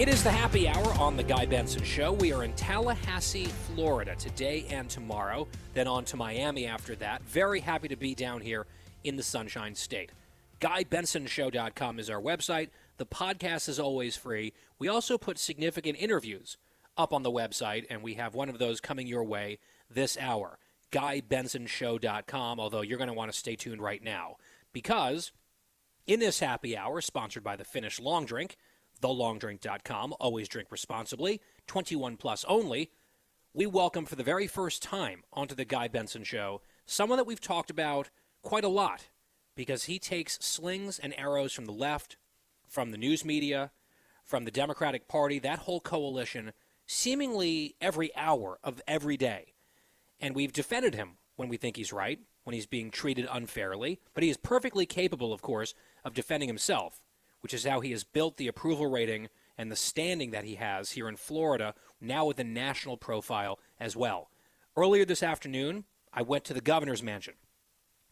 It is the happy hour on the Guy Benson Show. We are in Tallahassee, Florida today and tomorrow, then on to Miami after that. Very happy to be down here in the Sunshine State. GuyBensonShow.com is our website. The podcast is always free. We also put significant interviews up on the website, and we have one of those coming your way this hour. GuyBensonShow.com, although you're going to want to stay tuned right now because in this happy hour, sponsored by the Finnish Long Drink, thelongdrink.com. Always drink responsibly. 21 plus only. We welcome for the very first time onto the Guy Benson Show someone that we've talked about quite a lot because he takes slings and arrows from the left, from the news media, from the Democratic Party, that whole coalition, seemingly every hour of every day. And we've defended him when we think he's right, when he's being treated unfairly, but he is perfectly capable, of course, of defending himself which is how he has built the approval rating and the standing that he has here in Florida, now with a national profile as well. Earlier this afternoon, I went to the governor's mansion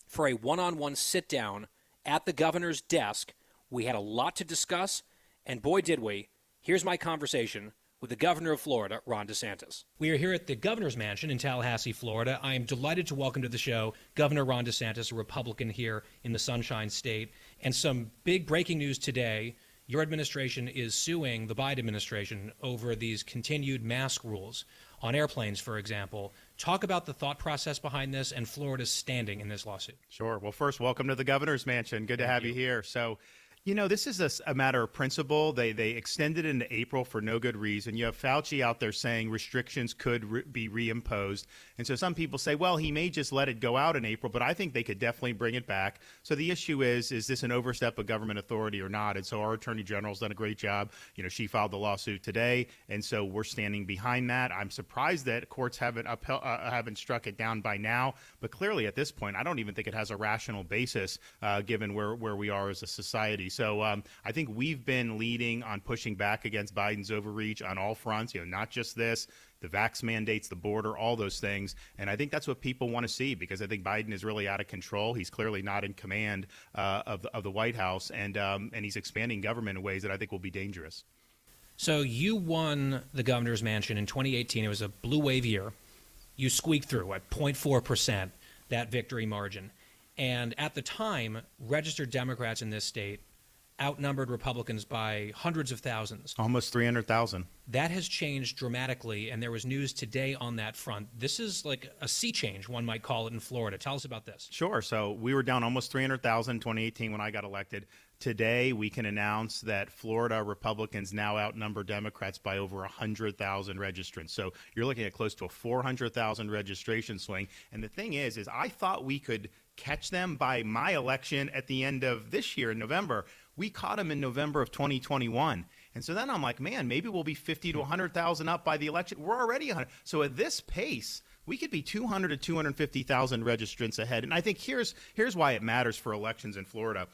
for a one on one sit down at the governor's desk. We had a lot to discuss, and boy, did we. Here's my conversation with the governor of Florida, Ron DeSantis. We are here at the governor's mansion in Tallahassee, Florida. I am delighted to welcome to the show Governor Ron DeSantis, a Republican here in the Sunshine State. And some big breaking news today your administration is suing the Biden administration over these continued mask rules on airplanes, for example. Talk about the thought process behind this and Florida's standing in this lawsuit. Sure. Well, first, welcome to the governor's mansion. Good Thank to have you. you here. So, you know, this is a, a, matter of principle. They they extended into April for no good reason. You have Fauci out there saying restrictions could re- be reimposed, and so some people say, well, he may just let it go out in April, but I think they could definitely bring it back. So the issue is, is this an overstep of government authority or not? And so our attorney general's done a great job. You know, she filed the lawsuit today, and so we're standing behind that. I'm surprised that courts haven't upheld, uh, haven't struck it down by now, but clearly at this point, I don't even think it has a rational basis uh, given where where we are as a society. So um, I think we've been leading on pushing back against Biden's overreach on all fronts. You know, not just this, the vax mandates, the border, all those things. And I think that's what people want to see because I think Biden is really out of control. He's clearly not in command uh, of, the, of the White House, and um, and he's expanding government in ways that I think will be dangerous. So you won the governor's mansion in 2018. It was a blue wave year. You squeaked through at 0.4 percent that victory margin. And at the time, registered Democrats in this state outnumbered Republicans by hundreds of thousands. Almost 300,000. That has changed dramatically, and there was news today on that front. This is like a sea change, one might call it, in Florida. Tell us about this. Sure. So we were down almost 300,000 in 2018 when I got elected. Today, we can announce that Florida Republicans now outnumber Democrats by over 100,000 registrants. So you're looking at close to a 400,000 registration swing. And the thing is, is I thought we could catch them by my election at the end of this year in November. We caught them in November of 2021. And so then I'm like, man, maybe we'll be 50 to 100,000 up by the election. We're already 100. So at this pace, we could be 200 to 250,000 registrants ahead. And I think here's here's why it matters for elections in Florida.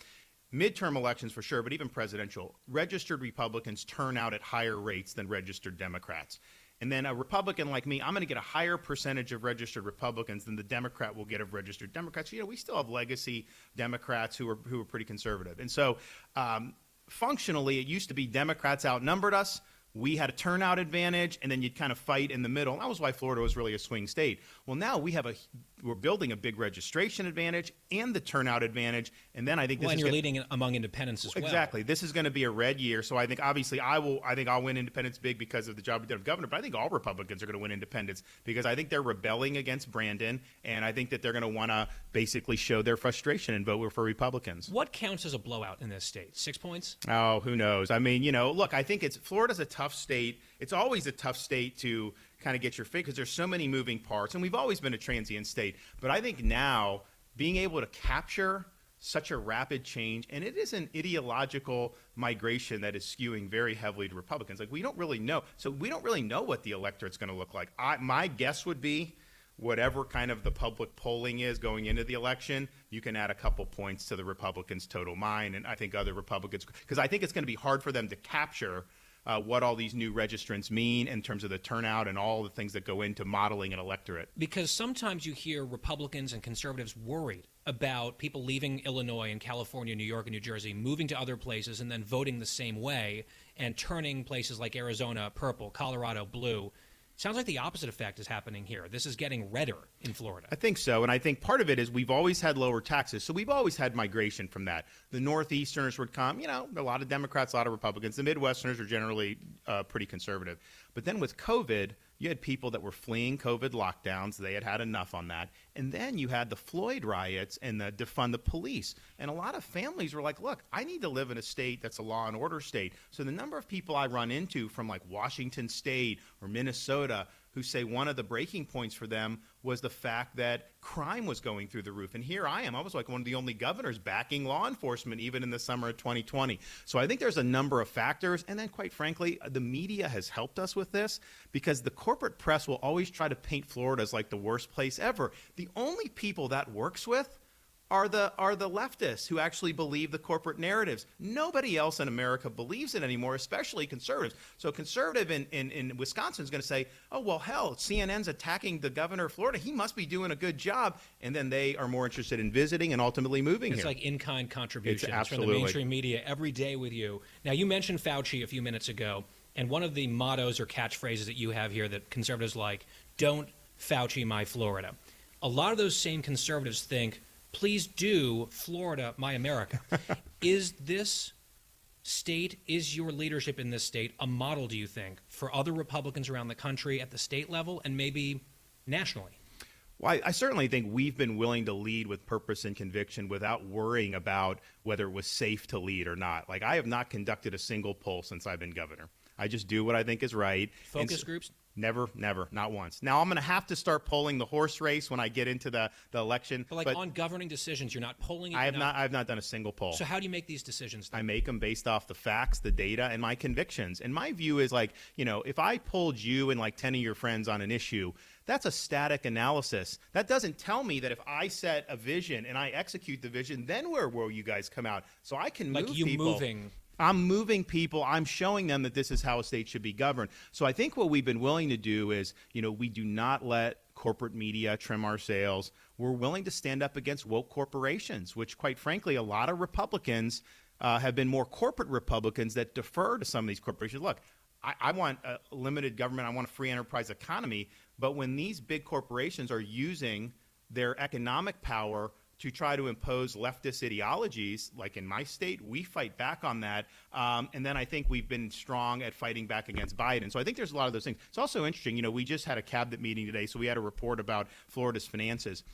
Midterm elections for sure, but even presidential, registered Republicans turn out at higher rates than registered Democrats. And then a Republican like me, I'm going to get a higher percentage of registered Republicans than the Democrat will get of registered Democrats. You know, we still have legacy Democrats who are who are pretty conservative, and so um, functionally, it used to be Democrats outnumbered us. We had a turnout advantage, and then you'd kind of fight in the middle. That was why Florida was really a swing state. Well, now we have a we're building a big registration advantage and the turnout advantage, and then I think this well, and is you're gonna, leading among independents as well. Exactly. This is going to be a red year, so I think obviously I will. I think I'll win independents big because of the job we did of governor. But I think all Republicans are going to win independents because I think they're rebelling against Brandon, and I think that they're going to want to basically show their frustration and vote for Republicans. What counts as a blowout in this state? Six points? Oh, who knows? I mean, you know, look, I think it's Florida's a tough state. It's always a tough state to kind of get your fix because there's so many moving parts, and we've always been a transient state. But I think now being able to capture such a rapid change, and it is an ideological migration that is skewing very heavily to Republicans. Like we don't really know, so we don't really know what the electorate's going to look like. I, my guess would be whatever kind of the public polling is going into the election, you can add a couple points to the Republicans' total mind, and I think other Republicans, because I think it's going to be hard for them to capture uh, what all these new registrants mean in terms of the turnout and all the things that go into modeling an electorate. Because sometimes you hear Republicans and conservatives worried about people leaving Illinois and California, New York, and New Jersey, moving to other places and then voting the same way and turning places like Arizona purple, Colorado blue. Sounds like the opposite effect is happening here. This is getting redder in Florida. I think so. And I think part of it is we've always had lower taxes. So we've always had migration from that. The Northeasterners would come, you know, a lot of Democrats, a lot of Republicans. The Midwesterners are generally uh, pretty conservative. But then with COVID, you had people that were fleeing COVID lockdowns. They had had enough on that. And then you had the Floyd riots and the defund the police. And a lot of families were like, look, I need to live in a state that's a law and order state. So the number of people I run into from like Washington State or Minnesota who say one of the breaking points for them was the fact that crime was going through the roof. And here I am. I was like one of the only governors backing law enforcement even in the summer of 2020. So I think there's a number of factors. And then, quite frankly, the media has helped us with this because the corporate press will always try to paint Florida as like the worst place ever. The only people that works with are the are the leftists who actually believe the corporate narratives. Nobody else in America believes it anymore, especially conservatives. So a conservative in, in, in Wisconsin is going to say, oh well hell, CNN's attacking the governor of Florida. He must be doing a good job. And then they are more interested in visiting and ultimately moving it's here. like in-kind contributions absolutely. from the mainstream media every day with you. Now you mentioned Fauci a few minutes ago, and one of the mottos or catchphrases that you have here that conservatives like, don't Fauci my Florida. A lot of those same conservatives think please do Florida, my America. is this state, is your leadership in this state a model, do you think, for other Republicans around the country at the state level and maybe nationally? Well, I, I, certainly think we've been willing to lead with purpose and conviction without worrying about whether it was safe to lead or not. Like, I have not conducted a single poll since I've been governor. I just do what I think is right. Focus and, groups? Never, never, not once. Now I'm going to have to start polling the horse race when I get into the, the election. But like but on governing decisions, you're not polling. It, I have not, not. I have not done a single poll. So how do you make these decisions? Then? I make them based off the facts, the data, and my convictions. And my view is like, you know, if I polled you and like ten of your friends on an issue, that's a static analysis. That doesn't tell me that if I set a vision and I execute the vision, then where will you guys come out? So I can move. like move you people. moving I'm moving people. I'm showing them that this is how a state should be governed. So I think what we've been willing to do is, you know, we do not let corporate media trim our sails. We're willing to stand up against woke corporations, which, quite frankly, a lot of Republicans uh, have been more corporate Republicans that defer to some of these corporations. Look, I, I want a limited government. I want a free enterprise economy. But when these big corporations are using their economic power to try to impose leftist ideologies, like in my state, we fight back on that. Um, and then I think we've been strong at fighting back against Biden. So I think there's a lot of those things. It's also interesting, you know, we just had a cabinet meeting today, so we had a report about Florida's finances.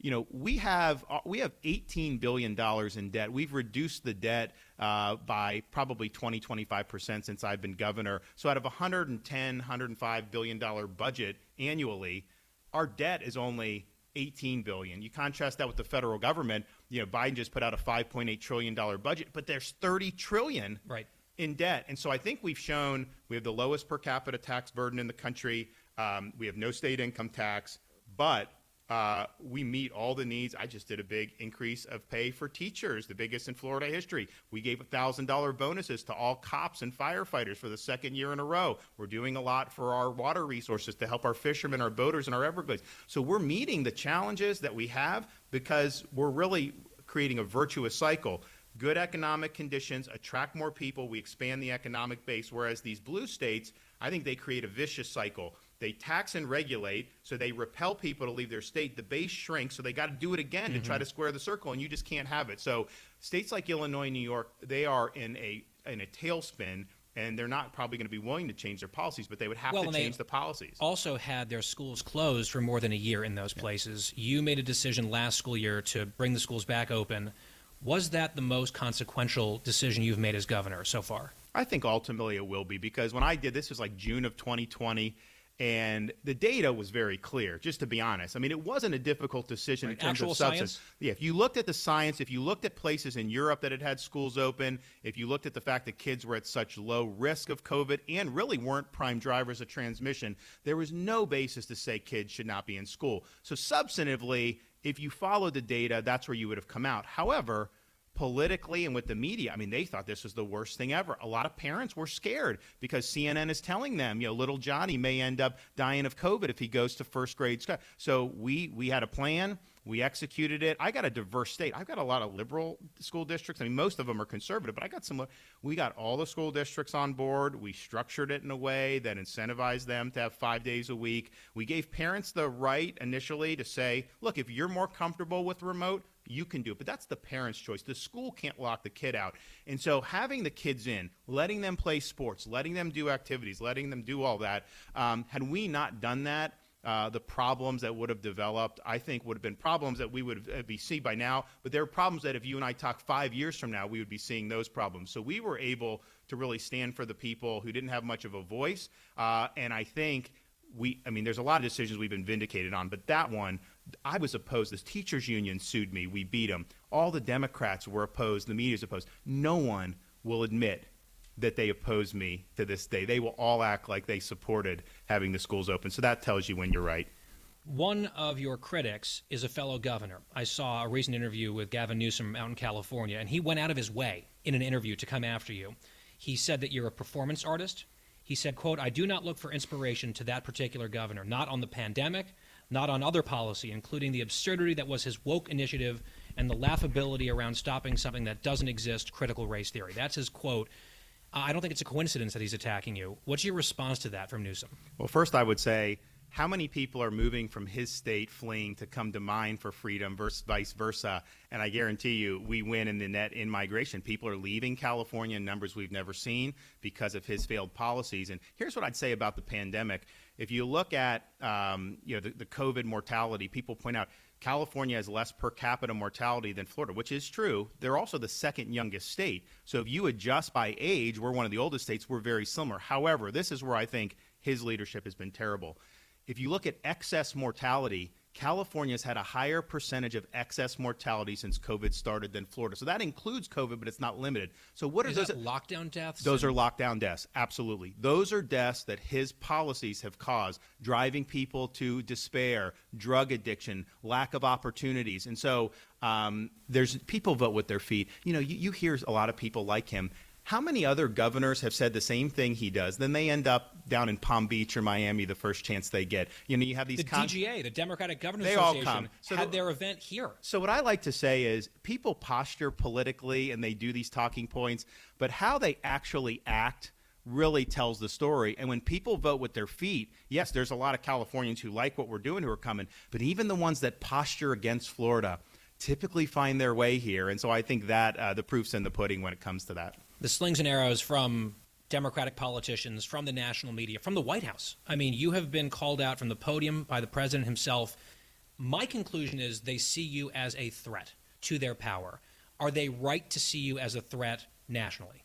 You know, we have uh, we have 18 billion dollars in debt. We've reduced the debt uh, by probably 20, 25 percent since I've been governor. So out of 110, 105 billion dollar budget annually, our debt is only 18 billion. You contrast that with the federal government. You know, Biden just put out a 5.8 trillion dollar budget, but there's 30 trillion right. in debt. And so I think we've shown we have the lowest per capita tax burden in the country. Um, we have no state income tax, but uh, we meet all the needs. I just did a big increase of pay for teachers, the biggest in Florida history. We gave $1,000 bonuses to all cops and firefighters for the second year in a row. We're doing a lot for our water resources to help our fishermen, our boaters, and our Everglades. So we're meeting the challenges that we have because we're really creating a virtuous cycle. Good economic conditions attract more people. We expand the economic base, whereas these blue states, I think they create a vicious cycle they tax and regulate, so they repel people to leave their state. The base shrinks, so they got to do it again mm-hmm. to try mm-hmm. to square the circle, and you just can't have it. So states like Illinois, New York, they are in a in a tailspin and they're not probably going to be willing to change their policies, but they would have well, to change the policies. Also, had their schools closed for more than a year in those places. You made a decision last school year to bring the schools back open. Was that the most consequential decision you've made as governor so far? I think ultimately it will be because when I did this was like June of 2020 And the data was very clear, just to be honest. I mean, it wasn't a difficult decision Right. in terms Actual of substance. science? Yeah, if you looked at the science, if you looked at places in Europe that had had schools open, if you looked at the fact that kids were at such low risk of COVID and really weren't prime drivers of transmission, there was no basis to say kids should not be in school. So, substantively, if you followed the data, that's where you would have come out. However, politically and with the media, I mean, they thought this was the worst thing ever. A lot of parents were scared because CNN is telling them, you know, little Johnny may end up dying of COVID if he goes to first grade. So we we had a plan. We executed it. I got a diverse state. I've got a lot of liberal school districts. I mean, most of them are conservative, but I got some. We got all the school districts on board. We structured it in a way that incentivized them to have five days a week. We gave parents the right initially to say, look, if you're more comfortable with remote, you can do it. But that's the parent's choice. The school can't lock the kid out. And so having the kids in, letting them play sports, letting them do activities, letting them do all that, um, had we not done that, uh, the problems that would have developed, I think, would have been problems that we would be seeing by now. But there are problems that if you and I talk five years from now, we would be seeing those problems. So we were able to really stand for the people who didn't have much of a voice. Uh, and I think we, I mean, there's a lot of decisions we've been vindicated on, but that one, I was opposed. This teachers union sued me. We beat them. All the Democrats were opposed. The media's opposed. No one will admit that they oppose me to this day. They will all act like they supported having the schools open. So that tells you when you're right. One of your critics is a fellow governor. I saw a recent interview with Gavin Newsom out in California, and he went out of his way in an interview to come after you. He said that you're a performance artist. He said, quote, I do not look for inspiration to that particular governor, not on the pandemic, not on other policy, including the absurdity that was his woke initiative and the laughability around stopping something that doesn't exist, critical race theory. That's his quote. I don't think it's a coincidence that he's attacking you. What's your response to that from Newsom? Well, first, I would say how many people are moving from his state fleeing to come to mine for freedom versus vice versa? And I guarantee you, we win in the net in migration. People are leaving California in numbers we've never seen because of his failed policies. And here's what I'd say about the pandemic. If you look at um, you know the, the COVID mortality, people point out California has less per capita mortality than Florida, which is true. They're also the second youngest state. So if you adjust by age, we're one of the oldest states. We're very similar. However, this is where I think his leadership has been terrible. If you look at excess mortality, California's had a higher percentage of excess mortality since COVID started than Florida. So that includes COVID, but it's not limited. So what are Is those? lockdown deaths? Those are lockdown deaths, absolutely. Those are deaths that his policies have caused, driving people to despair, drug addiction, lack of opportunities. And so um, there's people vote with their feet. You know, you, you hear a lot of people like him. How many other governors have said the same thing he does? Then they end up down in Palm Beach or Miami the first chance they get. You know, you have these the con- DGA, the Democratic Governors They all come. So had the- their event here. So what I like to say is people posture politically and they do these talking points, but how they actually act really tells the story. And when people vote with their feet, yes, there's a lot of Californians who like what we're doing who are coming, but even the ones that posture against Florida typically find their way here. And so I think that uh, the proof's in the pudding when it comes to that. The slings and arrows from Democratic politicians, from the national media, from the White House. I mean, you have been called out from the podium by the president himself. My conclusion is they see you as a threat to their power. Are they right to see you as a threat nationally?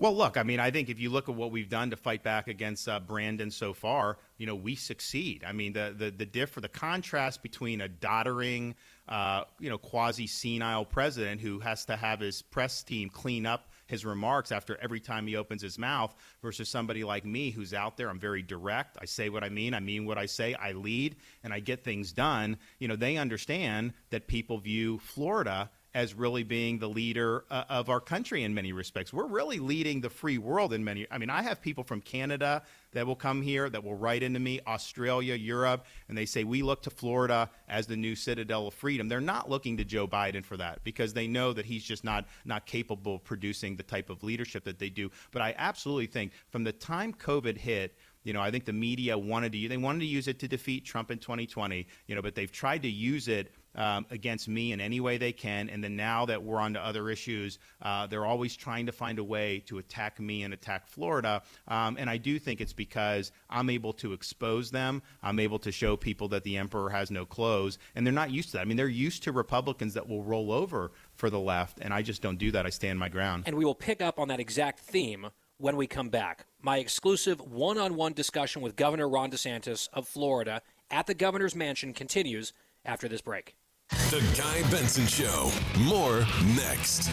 Well, look, I mean, I think if you look at what we've done to fight back against uh, Brandon so far, you know, we succeed. I mean, the the the diff the contrast between a doddering, uh, you know, quasi senile president who has to have his press team clean up his remarks after every time he opens his mouth versus somebody like me who's out there. I'm very direct. I say what I mean. I mean what I say. I lead and I get things done. You know, they understand that people view Florida as really being the leader uh, of our country in many respects. We're really leading the free world in many. I mean, I have people from Canada that will come here that will write into me, Australia, Europe, and they say we look to Florida as the new citadel of freedom. They're not looking to Joe Biden for that because they know that he's just not not capable of producing the type of leadership that they do. But I absolutely think from the time COVID hit, you know, I think the media wanted to they wanted to use it to defeat Trump in 2020. You know, but they've tried to use it um, against me in any way they can. And then now that we're on to other issues, uh, they're always trying to find a way to attack me and attack Florida. Um, and I do think it's because I'm able to expose them. I'm able to show people that the emperor has no clothes, and they're not used to that. I mean, they're used to Republicans that will roll over for the left, and I just don't do that. I stand my ground. And we will pick up on that exact theme when we come back. My exclusive one on one discussion with Governor Ron DeSantis of Florida at the governor's mansion continues after this break. The Guy Benson Show. More next.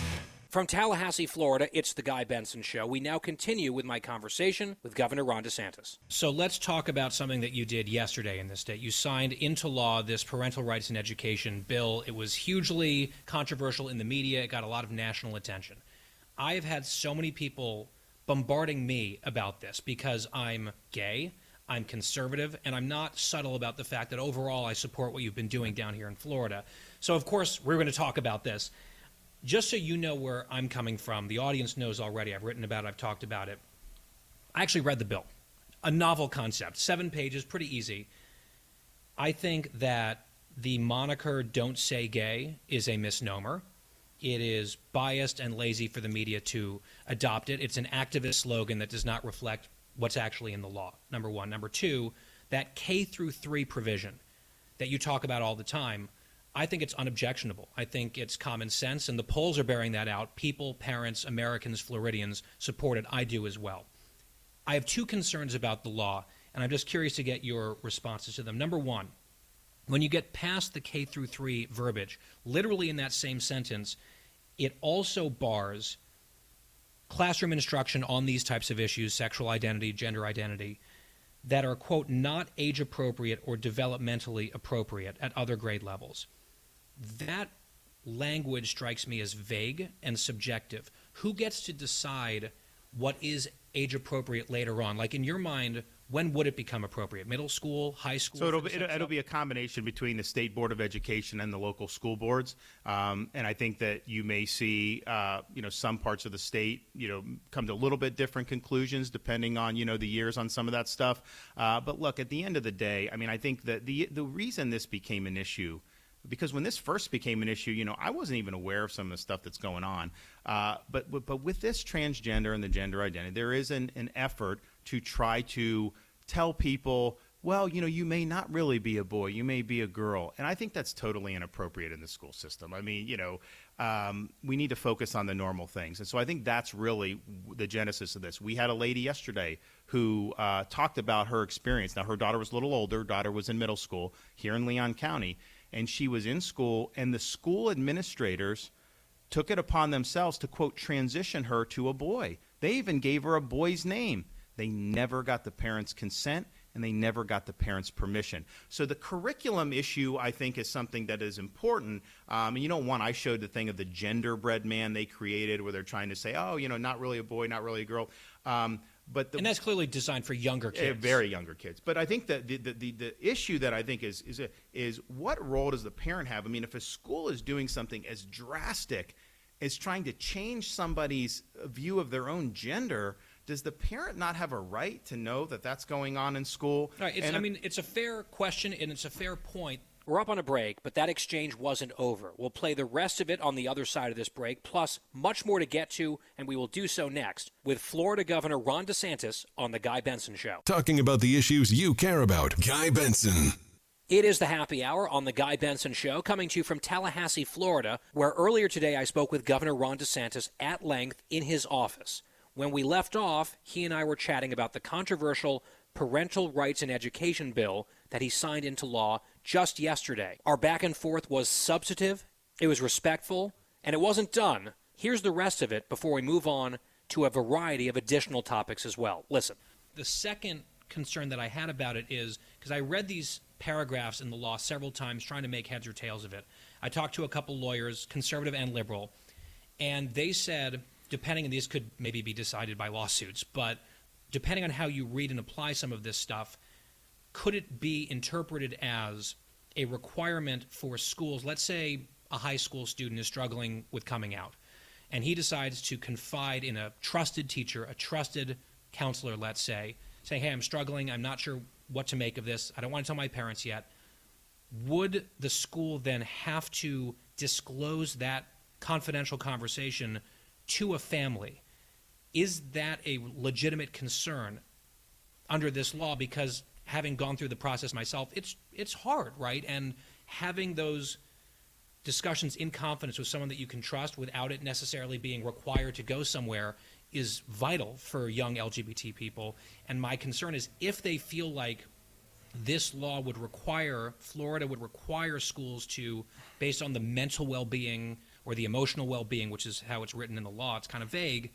From Tallahassee, Florida, it's the Guy Benson Show. We now continue with my conversation with Governor Ron DeSantis. So let's talk about something that you did yesterday in this state. You signed into law this parental rights in education bill. It was hugely controversial in the media, it got a lot of national attention. I have had so many people bombarding me about this because I'm gay, I'm conservative, and I'm not subtle about the fact that overall I support what you've been doing down here in Florida. So, of course, we're going to talk about this just so you know where I'm coming from, the audience knows already. I've written about it, I've talked about it. I actually read the bill. A novel concept, seven pages, pretty easy. I think that the moniker Don't Say Gay is a misnomer. It is biased and lazy for the media to adopt it. It's an activist slogan that does not reflect what's actually in the law, number one. Number two, that K through three provision that you talk about all the time I think it's unobjectionable. I think it's common sense, and the polls are bearing that out. People, parents, Americans, Floridians support it. I do as well. I have two concerns about the law, and I'm just curious to get your responses to them. Number one, when you get past the K through 3 verbiage, literally in that same sentence, it also bars classroom instruction on these types of issues, sexual identity, gender identity, that are, quote, not age appropriate or developmentally appropriate at other grade levels that language strikes me as vague and subjective. Who gets to decide what is age appropriate later on? Like in your mind, when would it become appropriate? Middle school, high school? So it'll, it'll, it'll, be a combination between the state board of education and the local school boards, um, and I think that you may see, uh, you know, some parts of the state, you know, come to a little bit different conclusions depending on, you know, the years on some of that stuff. Uh, but look, at the end of the day, I mean, I think that the the reason this became an issue because when this first became an issue, you know, I wasn't even aware of some of the stuff that's going on. Uh, but, but, but with this transgender and the gender identity, there is an, an effort to try to tell people, well, you know, you may not really be a boy, you may be a girl, and I think that's totally inappropriate in the school system. I mean, you know, um, we need to focus on the normal things, and so I think that's really the genesis of this. We had a lady yesterday who uh, talked about her experience. Now, her daughter was a little older; daughter was in middle school here in Leon County and she was in school, and the school administrators took it upon themselves to, quote, transition her to a boy. They even gave her a boy's name. They never got the parents' consent and they never got the parents' permission. So the curriculum issue, I think, is something that is important. Um, and you know, one, I showed the thing of the genderbread man they created where they're trying to say, oh, you know, not really a boy, not really a girl. Um, but the, and that's clearly designed for younger kids, uh, very younger kids. But I think that the, the, the, the issue that I think is is a, is what role does the parent have? I mean, if a school is doing something as drastic as trying to change somebody's view of their own gender, does the parent not have a right to know that that's going on in school? Right. I mean, it's a fair question and it's a fair point we're up on a break, but that exchange wasn't over. We'll play the rest of it on the other side of this break, plus much more to get to, and we will do so next with Florida Governor Ron DeSantis on The Guy Benson Show. Talking about the issues you care about. Guy Benson. It is the happy hour on The Guy Benson Show, coming to you from Tallahassee, Florida, where earlier today I spoke with Governor Ron DeSantis at length in his office. When we left off, he and I were chatting about the controversial Parental Rights in Education bill that he signed into law just yesterday. Our back and forth was substantive, it was respectful, and it wasn't done. Here's the rest of it before we move on to a variety of additional topics as well. Listen. The second concern that I had about it is because I read these paragraphs in the law several times trying to make heads or tails of it. I talked to a couple lawyers, conservative and liberal, and they said, depending, and these could maybe be decided by lawsuits, but depending on how you read and apply some of this stuff, could it be interpreted as a requirement for schools? Let's say a high school student is struggling with coming out, and he decides to confide in a trusted teacher, a trusted counselor, let's say, saying, Hey, I'm struggling. I'm not sure what to make of this. I don't want to tell my parents yet. Would the school then have to disclose that confidential conversation to a family? Is that a legitimate concern under this law? Because having gone through the process myself, it's it's hard, right? And having those discussions in confidence with someone that you can trust without it necessarily being required to go somewhere is vital for young LGBT people. And my concern is if they feel like this law would require, Florida would require schools to, based on the mental well being or the emotional well being, which is how it's written in the law, it's kind of vague.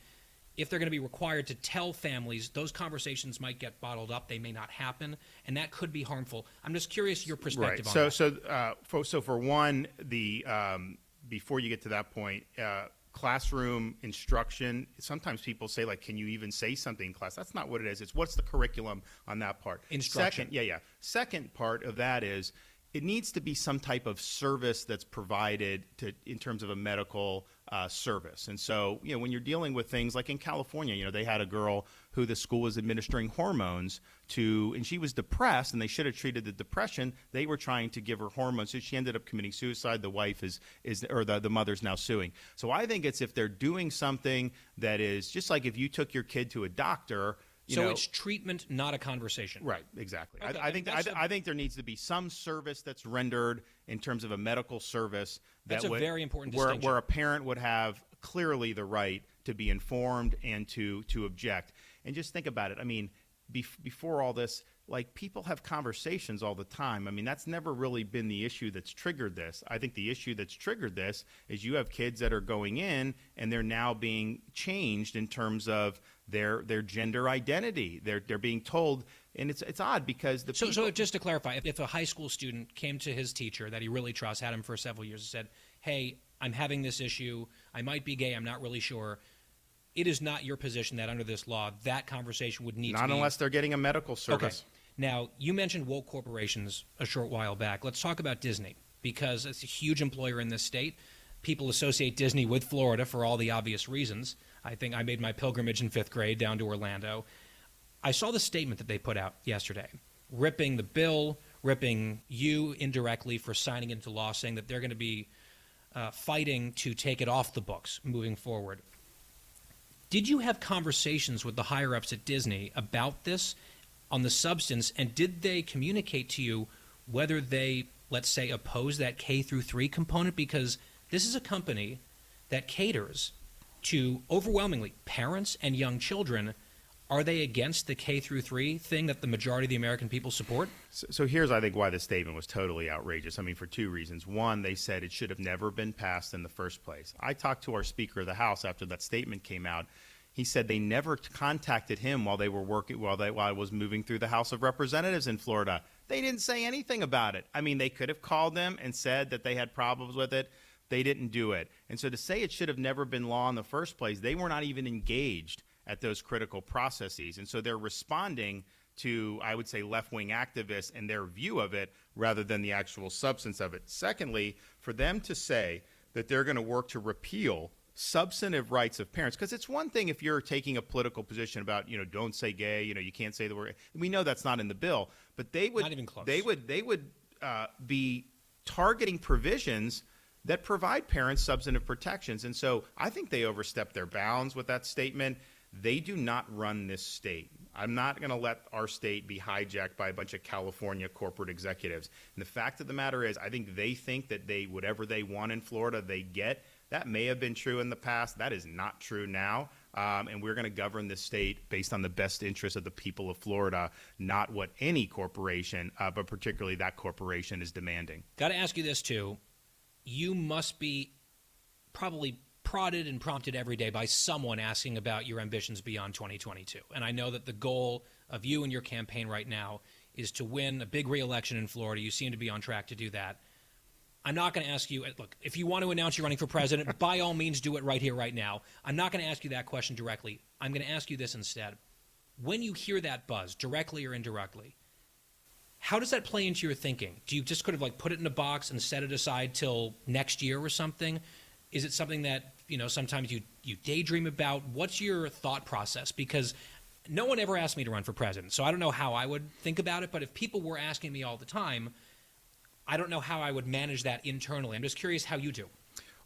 If they're going to be required to tell families, those conversations might get bottled up. They may not happen, and that could be harmful. I'm just curious your perspective right. on so, that. So, uh, for, so for one, the um, before you get to that point, uh, classroom instruction sometimes people say like can you even say something in class that's not what it is it's what's the curriculum on that part instruction second yeah yeah second part of that is it needs to be some type of service that's provided to in terms of a medical uh, service. And so, you know, when you're dealing with things like in California, you know, they had a girl who the school was administering hormones to, and she was depressed, and they should have treated the depression. They were trying to give her hormones, so she ended up committing suicide. The wife is is or the the mother's now suing. So I think it's if they're doing something that is just like if you took your kid to a doctor you so know, it's treatment, not a conversation. Right, exactly. Okay, I, I think I, a- I think there needs to be some service that's rendered in terms of a medical service. That That's a would, very important where, distinction. where a parent would have clearly the right to be informed and to to object. And just think about it. I mean, bef- before all this, like people have conversations all the time. I mean, that's never really been the issue that's triggered this. I think the issue that's triggered this is you have kids that are going in and they're now being changed in terms of their their gender identity. They're they're being told, and it's it's odd because the So, people, so just to clarify, if, if a high school student came to his teacher that he really trusts, had him for several years, and said, "Hey, I'm having this issue. I might be gay. I'm not really sure." It is not your position that under this law that conversation would need to not be unless they're getting a medical service. Okay. Now, you mentioned woke corporations a short while back. Let's talk about Disney because it's a huge employer in this state. People associate Disney with Florida for all the obvious reasons. I think I made my pilgrimage in fifth grade down to Orlando. I saw the statement that they put out yesterday, ripping the bill, ripping you indirectly for signing into law, saying that they're going to be uh, fighting to take it off the books moving forward. Did you have conversations with the higher ups at Disney about this on the substance, and did they communicate to you whether they, let's say, oppose that K through three component? Because this is a company that caters to overwhelmingly parents and young children. Are they against the K through three thing that the majority of the American people support? So, so here's, I think, why the statement was totally outrageous. I mean, for two reasons. One, they said it should have never been passed in the first place. I talked to our Speaker of the House after that statement came out. He said they never contacted him while they were working while they while I was moving through the House of Representatives in Florida. They didn't say anything about it. I mean, they could have called them and said that they had problems with it. They didn't do it. And so to say it should have never been law in the first place, they were not even engaged at those critical processes. And so they're responding to, I would say, left wing activists and their view of it rather than the actual substance of it. Secondly, for them to say that they're going to work to repeal substantive rights of parents because it's one thing if you're taking a political position about you know don't say gay you know you can't say the word we know that's not in the bill but they would Not even close. they would they would uh, be targeting provisions that provide parents substantive protections and so i think they overstepped their bounds with that statement they do not run this state i'm not going to let our state be hijacked by a bunch of california corporate executives and the fact of the matter is i think they think that they whatever they want in florida they get that may have been true in the past. That is not true now. Um, and we're going to govern this state based on the best interests of the people of Florida, not what any corporation, uh, but particularly that corporation, is demanding. Got to ask you this too. You must be probably prodded and prompted every day by someone asking about your ambitions beyond 2022. And I know that the goal of you and your campaign right now is to win a big reelection in Florida. You seem to be on track to do that. I'm not going to ask you, look, if you want to announce you're running for president, by all means do it right here, right now. I'm not going to ask you that question directly. I'm going to ask you this instead. When you hear that buzz, directly or indirectly, how does that play into your thinking? Do you just kind of like put it in a box and set it aside till next year or something? Is it something that, you know, sometimes you, you daydream about? What's your thought process? Because no one ever asked me to run for president, so I don't know how I would think about it. But if people were asking me all the time, I don't know how I would manage that internally. I'm just curious how you do.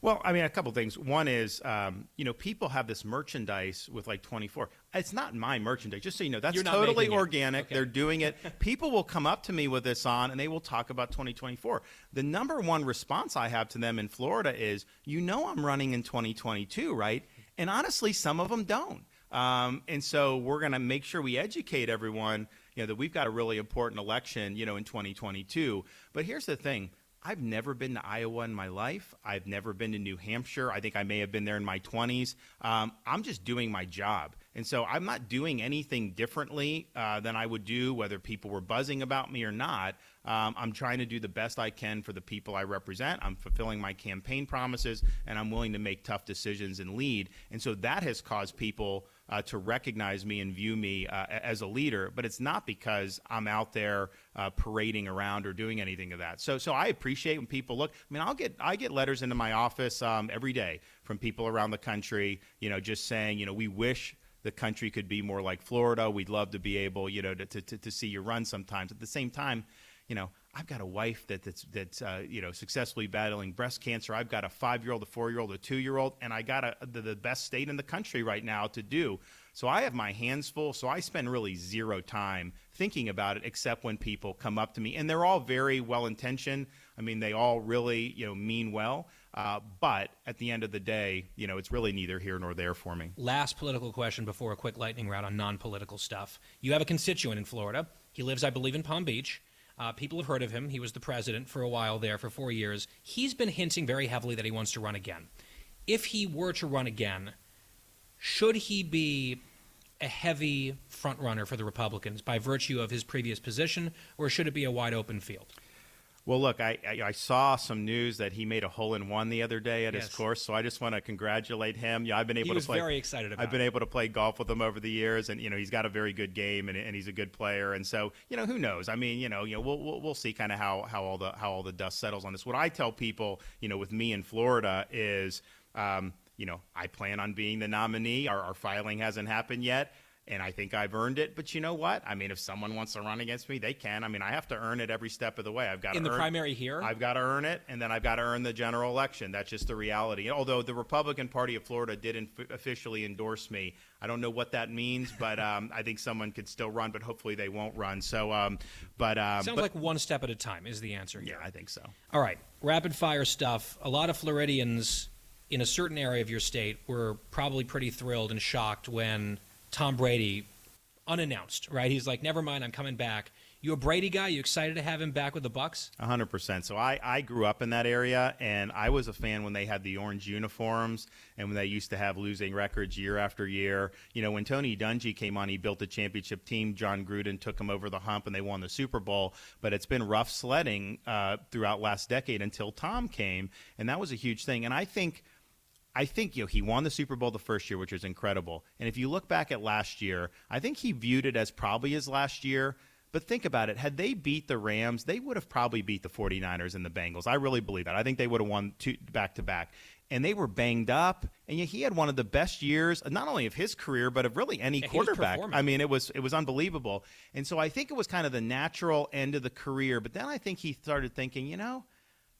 Well, I mean, a couple things. One is, um, you know, people have this merchandise with like 24. It's not my merchandise, just so you know. That's totally organic. Okay. They're doing it. people will come up to me with this on and they will talk about 2024. The number one response I have to them in Florida is, you know, I'm running in 2022, right? And honestly, some of them don't. Um, and so we're going to make sure we educate everyone, you know, that we've got a really important election, you know, in 2022. But here's the thing. I've never been to Iowa in my life. I've never been to New Hampshire. I think I may have been there in my 20s. Um, I'm just doing my job. And so I'm not doing anything differently uh, than I would do whether people were buzzing about me or not. Um, I'm trying to do the best I can for the people I represent. I'm fulfilling my campaign promises, and I'm willing to make tough decisions and lead. And so that has caused people uh, to recognize me and view me uh, as a leader. But it's not because I'm out there uh, parading around or doing anything of that. So, so I appreciate when people look. I mean, I'll get I get letters into my office um, every day from people around the country. You know, just saying, you know, we wish the country could be more like Florida. We'd love to be able, you know, to, to, to see you run sometimes. At the same time, you know, I've got a wife that, that's, that's uh, you know, successfully battling breast cancer. I've got a five-year-old, a four-year-old, a two-year-old, and I got a, the, the best state in the country right now to do. So I have my hands full. So I spend really zero time thinking about it, except when people come up to me, and they're all very well-intentioned. I mean, they all really, you know, mean well. Uh, but at the end of the day, you know, it's really neither here nor there for me. Last political question before a quick lightning round on non-political stuff. You have a constituent in Florida. He lives, I believe, in Palm Beach. Uh, people have heard of him. He was the president for a while there for four years. He's been hinting very heavily that he wants to run again. If he were to run again, should he be a heavy frontrunner for the Republicans by virtue of his previous position, or should it be a wide open field? Well, look, I, I, I, saw some news that he made a hole in one the other day at yes. his course, so I just want to congratulate him. Yeah, I've been able he was to play. Very excited about. I've been able to play golf with him over the years, and you know he's got a very good game, and, and he's a good player. And so you know who knows? I mean, you know, you know, we'll we'll, we'll see kind of how how all the how all the dust settles on this. What I tell people, you know, with me in Florida is. Um, you know, I plan on being the nominee. Our, our filing hasn't happened yet and I think I've earned it. But you know what? I mean, if someone wants to run against me, they can. I mean, I have to earn it every step of the way. I've got in to the primary here. I've got to earn it, and then I've got to earn the general election. That's just the reality. Although the Republican Party of Florida did inf- officially endorse me, I don't know what that means, but um, I think someone could still run, but hopefully they won't run. So, um, but um, sounds but, like one step at a time is the answer. Here. Yeah, I think so. All right, rapid fire stuff. A lot of Floridians in a certain area of your state were probably pretty thrilled and shocked when Tom Brady unannounced, right? He's like, never mind, I'm coming back. You a Brady guy? You excited to have him back with the Bucs? hundred percent. So I, I grew up in that area, and I was a fan when they had the orange uniforms and when they used to have losing records year after year. You know, when Tony Dungy came on, he built a championship team. Jon Gruden took him over the hump, and they won the Super Bowl. But it's been rough sledding uh, throughout last decade until Tom came, and that was a huge thing. And I think I think you know he won the Super Bowl the first year, which was incredible. And if you look back at last year, I think he viewed it as probably his last year. But think about it. Had they beat the Rams, they would have probably beat the 49ers and the Bengals. I really believe that. I think they would have won two back to back. And they were banged up. And yet he had one of the best years, not only of his career, but of really any yeah, quarterback. I mean, it was it was unbelievable. And so I think it was kind of the natural end of the career. But then I think he started thinking, you know,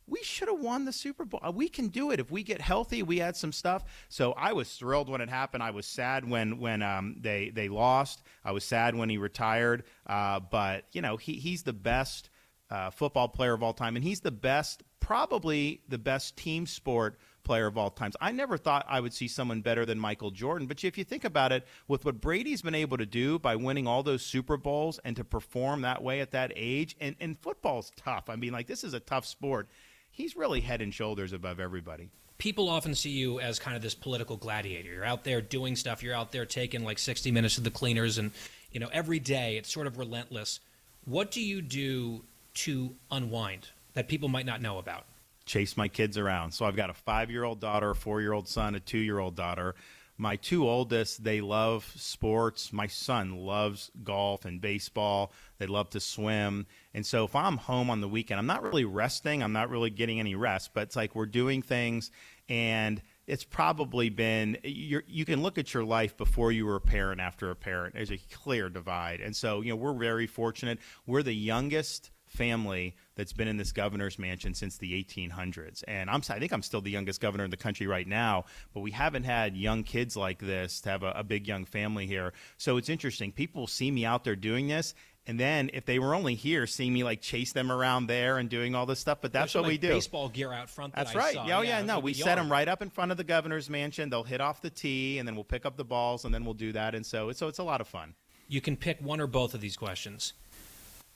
we should have won the Super Bowl. We can do it if we get healthy. We had some stuff. So I was thrilled when it happened. I was sad when when um, they they lost. I was sad when he retired. Uh, but you know he he's the best uh, football player of all time, and he's the best, probably the best team sport player of all times. I never thought I would see someone better than Michael Jordan. But if you think about it, with what Brady's been able to do by winning all those Super Bowls and to perform that way at that age, and, and football's tough. I mean, like this is a tough sport he's really head and shoulders above everybody. People often see you as kind of this political gladiator. You're out there doing stuff. You're out there taking like 60 minutes to the cleaners, and you know every day it's sort of relentless. What do you do to unwind that people might not know about? Chase my kids around. So I've got a five-year-old daughter, a four-year-old son, a two-year-old daughter my two oldest they love sports. My son loves golf and baseball. They love to swim. And so if i'm home on the weekend i'm not really resting. I'm not really getting any rest but it's like we're doing things. And it's probably been you can look at your life before you were a parent after a parent. There's a clear divide. And so you know we're very fortunate. We're the youngest family that's been in this governor's mansion since the 1800s. And I'm, I think I'm still the youngest governor in the country right now, but we haven't had young kids like this to have a, a big young family here. So it's interesting. People see me out there doing this, and then if they were only here, seeing me like chase them around there and doing all this stuff, but that's There's what we like do. Baseball gear out front. that That's I right. saw. Oh yeah, it no, we set yard. them right up in front of the governor's mansion. They'll hit off the tee, and then we'll pick up the balls, and then we'll do that. And so, so it's a lot of fun. You can pick one or both of these questions.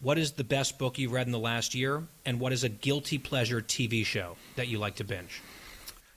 What is the best book you've read in the last year, and what is a guilty pleasure TV show that you like to binge?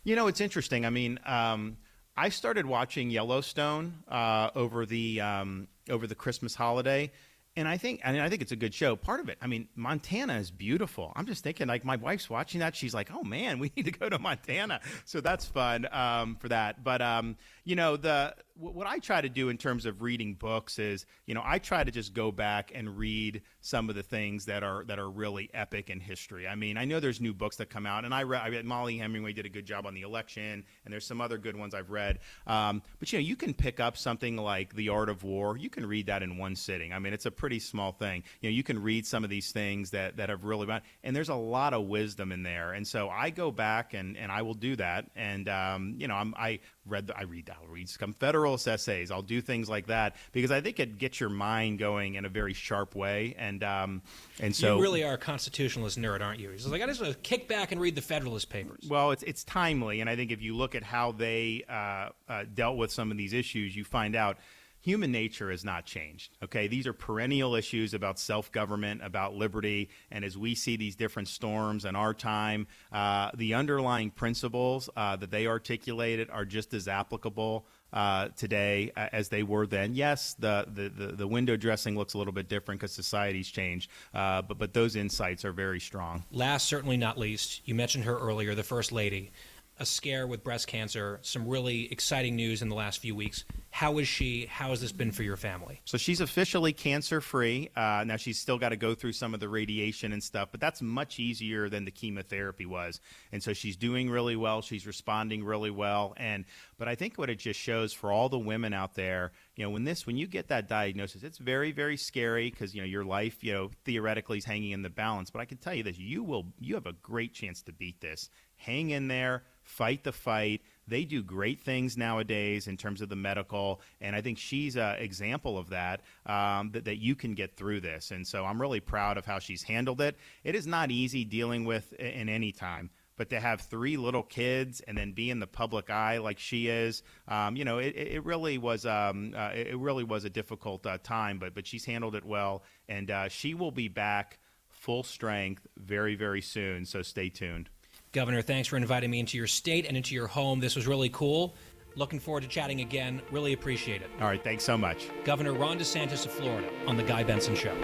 You know, it's interesting. I mean, um, I started watching Yellowstone uh, over the um, over the Christmas holiday, and I think I mean I think it's a good show. Part of it, I mean, Montana is beautiful. I'm just thinking, like my wife's watching that, she's like, "Oh man, we need to go to Montana." So that's fun um, for that. But um, you know, the what I try to do in terms of reading books is, you know, I try to just go back and read some of the things that are that are really epic in history. I mean, I know there's new books that come out, and I read, I read Mollie Hemingway did a good job on the election, and there's some other good ones I've read. Um, but you know, you can pick up something like The Art of War. You can read that in one sitting. I mean, it's a pretty small thing. You know, you can read some of these things that that have really been, and there's a lot of wisdom in there. And so I go back and and I will do that. And um, you know, I'm, I read the, I read I'll read some Federalist essays. I'll do things like that because I think it gets your mind going in a very sharp way. And um, and so you really are a constitutionalist nerd, aren't you? He's like, I just want to kick back and read the Federalist Papers. Well, it's it's timely, and I think if you look at how they uh, uh, dealt with some of these issues, you find out human nature has not changed. Okay, these are perennial issues about self government, about liberty, and as we see these different storms in our time, uh, the underlying principles uh, that they articulated are just as applicable. Uh, today, as they were then, yes, the, the, the, the window dressing looks a little bit different because society's changed, uh, but but those insights are very strong. Last, certainly not least, you mentioned her earlier, the First Lady. A scare with breast cancer, some really exciting news in the last few weeks. How is she? How has this been for your family? So she's officially cancer free. Uh, now she's still got to go through some of the radiation and stuff, but that's much easier than the chemotherapy was. And so she's doing really well. She's responding really well. And but I think what it just shows for all the women out there, you know, when this when you get that diagnosis, it's very very scary because you know your life, you know, theoretically is hanging in the balance. But I can tell you this: you will you have a great chance to beat this. Hang in there fight the fight. They do great things nowadays in terms of the medical, and I think she's an example of that, um, that, that you can get through this. And so I'm really proud of how she's handled it. It is not easy dealing with in any time. But to have three little kids and then be in the public eye like she is, um, you know, it, it really was um, uh, it really was a difficult uh, time. But but she's handled it well, and uh, she will be back full strength very very soon. So stay tuned. Governor, thanks for inviting me into your state and into your home. This was really cool. Looking forward to chatting again. Really appreciate it. All right, thanks so much. Governor Ron DeSantis of Florida on The Guy Benson Show.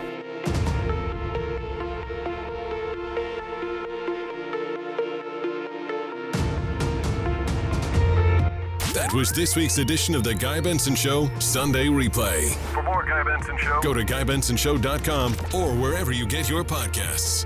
That was this week's edition of The Guy Benson Show Sunday Replay. For more Guy Benson Show, Go to GuyBensonShow.com or wherever you get your podcasts.